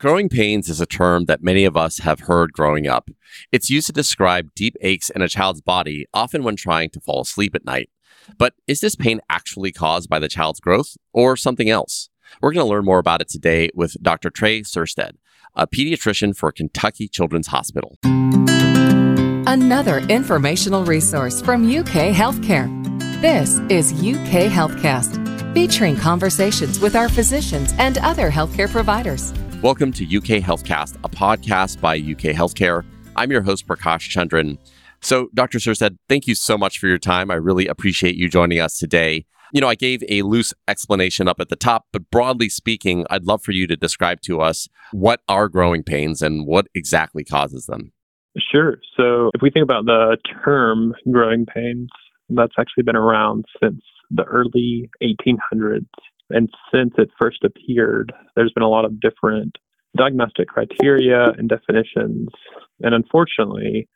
Growing pains is a term that many of us have heard growing up. It's used to describe deep aches in a child's body, often when trying to fall asleep at night. But is this pain actually caused by the child's growth or something else? We're going to learn more about it today with Dr. Trey Serstead, a pediatrician for Kentucky Children's Hospital. Another informational resource from UK Healthcare. This is UK Healthcast, featuring conversations with our physicians and other healthcare providers. Welcome to UK Healthcast, a podcast by UK Healthcare. I'm your host, Prakash Chandran. So, Dr. Serstead, thank you so much for your time. I really appreciate you joining us today. You know, I gave a loose explanation up at the top, but broadly speaking, I'd love for you to describe to us what are growing pains and what exactly causes them. Sure. So, if we think about the term growing pains, that's actually been around since the early 1800s. And since it first appeared, there's been a lot of different diagnostic criteria and definitions. And unfortunately,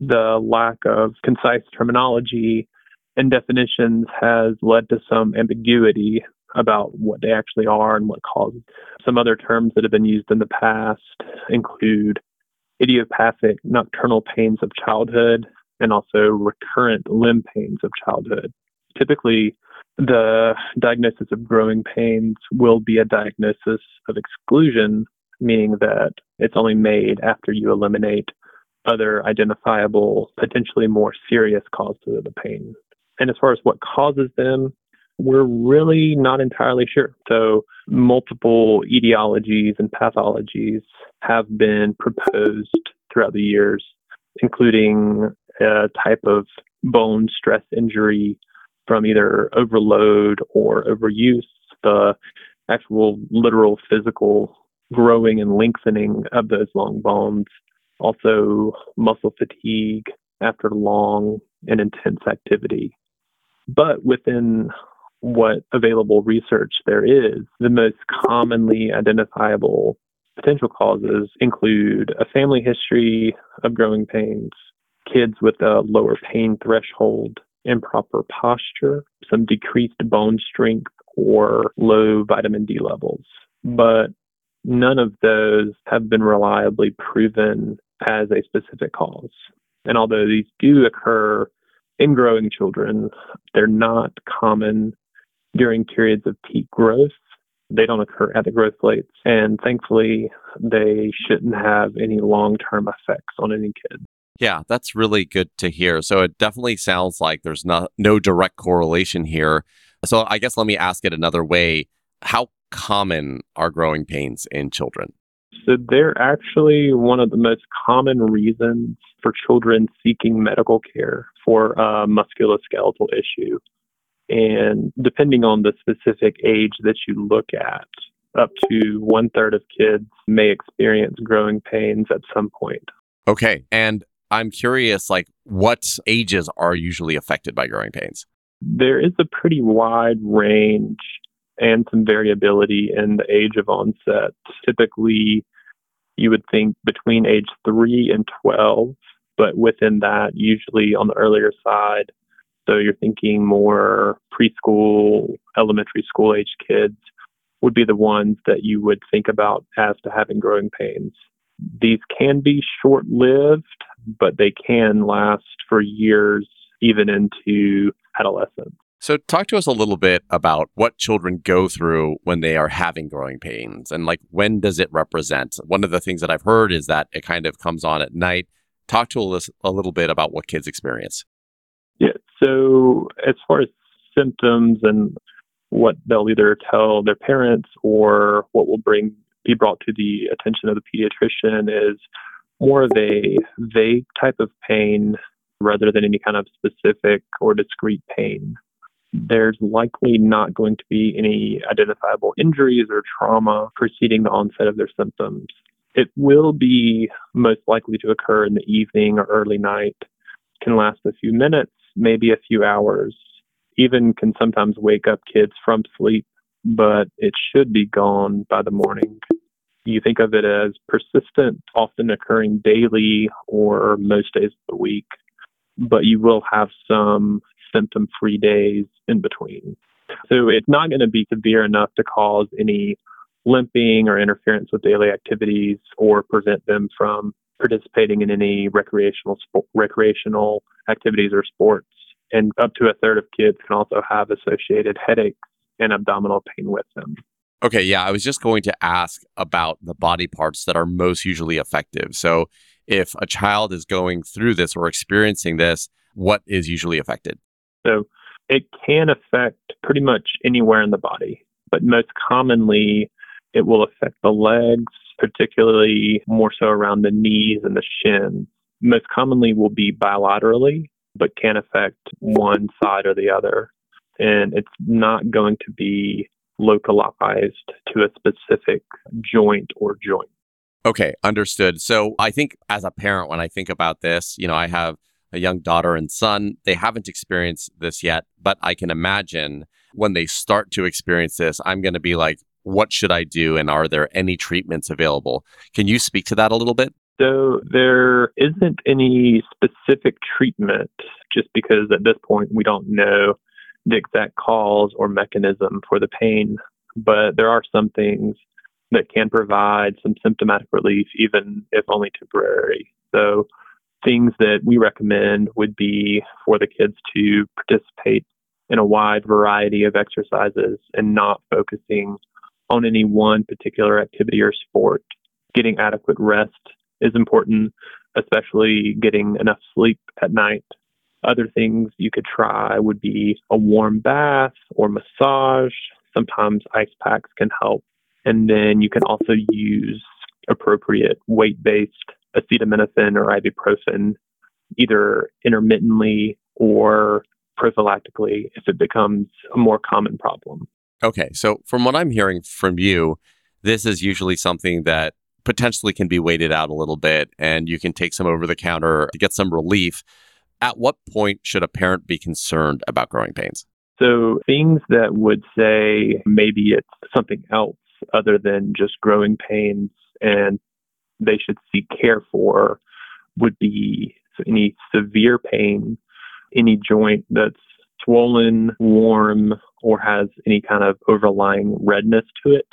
the lack of concise terminology and definitions has led to some ambiguity about what they actually are and what causes. Some other terms that have been used in the past include idiopathic nocturnal pains of childhood and also recurrent limb pains of childhood. Typically, the diagnosis of growing pains will be a diagnosis of exclusion, meaning that it's only made after you eliminate other identifiable, potentially more serious causes of the pain. And as far as what causes them, we're really not entirely sure. So, multiple etiologies and pathologies have been proposed throughout the years, including a type of bone stress injury from either overload or overuse, the actual literal physical growing and lengthening of those long bones, also muscle fatigue after long and intense activity. But within what available research there is, the most commonly identifiable potential causes include a family history of growing pains, kids with a lower pain threshold, improper posture, some decreased bone strength, or low vitamin D levels. But none of those have been reliably proven as a specific cause. And although these do occur in growing children, they're not common during periods of peak growth. They don't occur at the growth plates. And thankfully, they shouldn't have any long term effects on any kid. Yeah, that's really good to hear. So it definitely sounds like there's not no direct correlation here. So I guess let me ask it another way. How common are growing pains in children? So they're actually one of the most common reasons for children seeking medical care for a musculoskeletal issue. And depending on the specific age that you look at, up to one third of kids may experience growing pains at some point. Okay. And I'm curious, like, what ages are usually affected by growing pains? There is a pretty wide range and some variability in the age of onset. Typically, you would think between age 3 and 12, but within that, usually on the earlier side. So you're thinking more preschool, elementary school age kids would be the ones that you would think about as to having growing pains. These can be short lived, but they can last for years, even into adolescence. So, talk to us a little bit about what children go through when they are having growing pains and like when does it represent? One of the things that I've heard is that it kind of comes on at night. Talk to us a little bit about what kids experience. Yeah. So, as far as symptoms and what they'll either tell their parents or what will bring be brought to the attention of the pediatrician is more of a vague type of pain rather than any kind of specific or discrete pain. There's likely not going to be any identifiable injuries or trauma preceding the onset of their symptoms. It will be most likely to occur in the evening or early night, can last a few minutes, maybe a few hours, even can sometimes wake up kids from sleep, but it should be gone by the morning you think of it as persistent, often occurring daily or most days of the week, but you will have some symptom free days in between. So it's not going to be severe enough to cause any limping or interference with daily activities or prevent them from participating in any recreational recreational activities or sports. And up to a third of kids can also have associated headaches and abdominal pain with them. Okay, yeah, I was just going to ask about the body parts that are most usually effective. So, if a child is going through this or experiencing this, what is usually affected? So, it can affect pretty much anywhere in the body, but most commonly, it will affect the legs, particularly more so around the knees and the shins. Most commonly will be bilaterally, but can affect one side or the other. And it's not going to be localized to a specific joint or joint. Okay, understood. So I think as a parent, when I think about this, you know, I have a young daughter and son. They haven't experienced this yet, but I can imagine when they start to experience this, I'm going to be like, what should I do? And are there any treatments available? Can you speak to that a little bit? So there isn't any specific treatment just because at this point we don't know the exact cause or mechanism for the pain, but there are some things that can provide some symptomatic relief, even if only temporary. So, things that we recommend would be for the kids to participate in a wide variety of exercises and not focusing on any one particular activity or sport. Getting adequate rest is important, especially getting enough sleep at night other things you could try would be a warm bath or massage. Sometimes ice packs can help. And then you can also use appropriate weight based acetaminophen or ibuprofen, either intermittently or prophylactically if it becomes a more common problem. Okay. So, from what I'm hearing from you, this is usually something that potentially can be waited out a little bit and you can take some over the counter to get some relief at what point should a parent be concerned about growing pains? So, things that would say maybe it's something else other than just growing pains and they should seek care for would be any severe pain, any joint that's swollen, warm, or has any kind of overlying redness to it,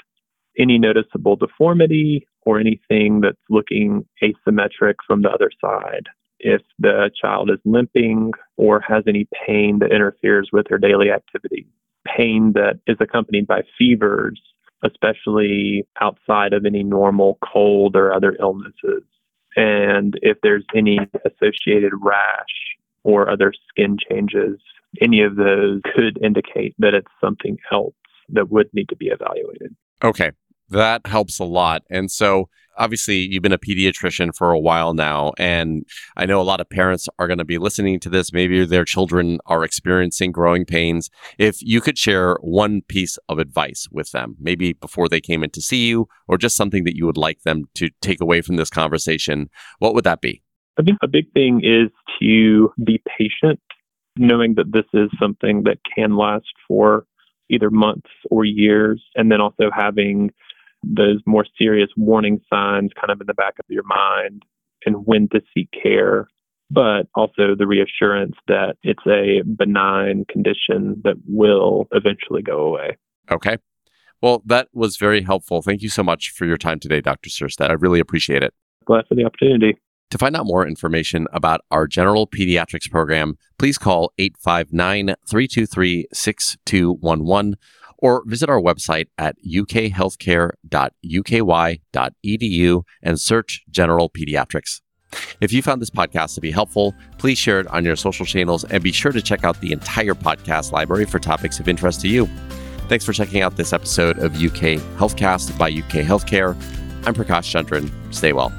any noticeable deformity, or anything that's looking asymmetric from the other side if the child is limping or has any pain that interferes with their daily activity. Pain that is accompanied by fevers, especially outside of any normal cold or other illnesses. And if there's any associated rash or other skin changes, any of those could indicate that it's something else that would need to be evaluated. Okay. That helps a lot. And so, obviously, you've been a pediatrician for a while now. And I know a lot of parents are going to be listening to this. Maybe their children are experiencing growing pains. If you could share one piece of advice with them, maybe before they came in to see you, or just something that you would like them to take away from this conversation, what would that be? I think a big thing is to be patient, knowing that this is something that can last for either months or years, and then also having those more serious warning signs kind of in the back of your mind and when to seek care, but also the reassurance that it's a benign condition that will eventually go away. Okay. Well, that was very helpful. Thank you so much for your time today, Dr. Sirstedt. I really appreciate it. Glad for the opportunity. To find out more information about our general pediatrics program, please call 859 323 6211 or visit our website at ukhealthcare.uky.edu and search General Pediatrics. If you found this podcast to be helpful, please share it on your social channels and be sure to check out the entire podcast library for topics of interest to you. Thanks for checking out this episode of UK Healthcast by UK Healthcare. I'm Prakash Chandran. Stay well.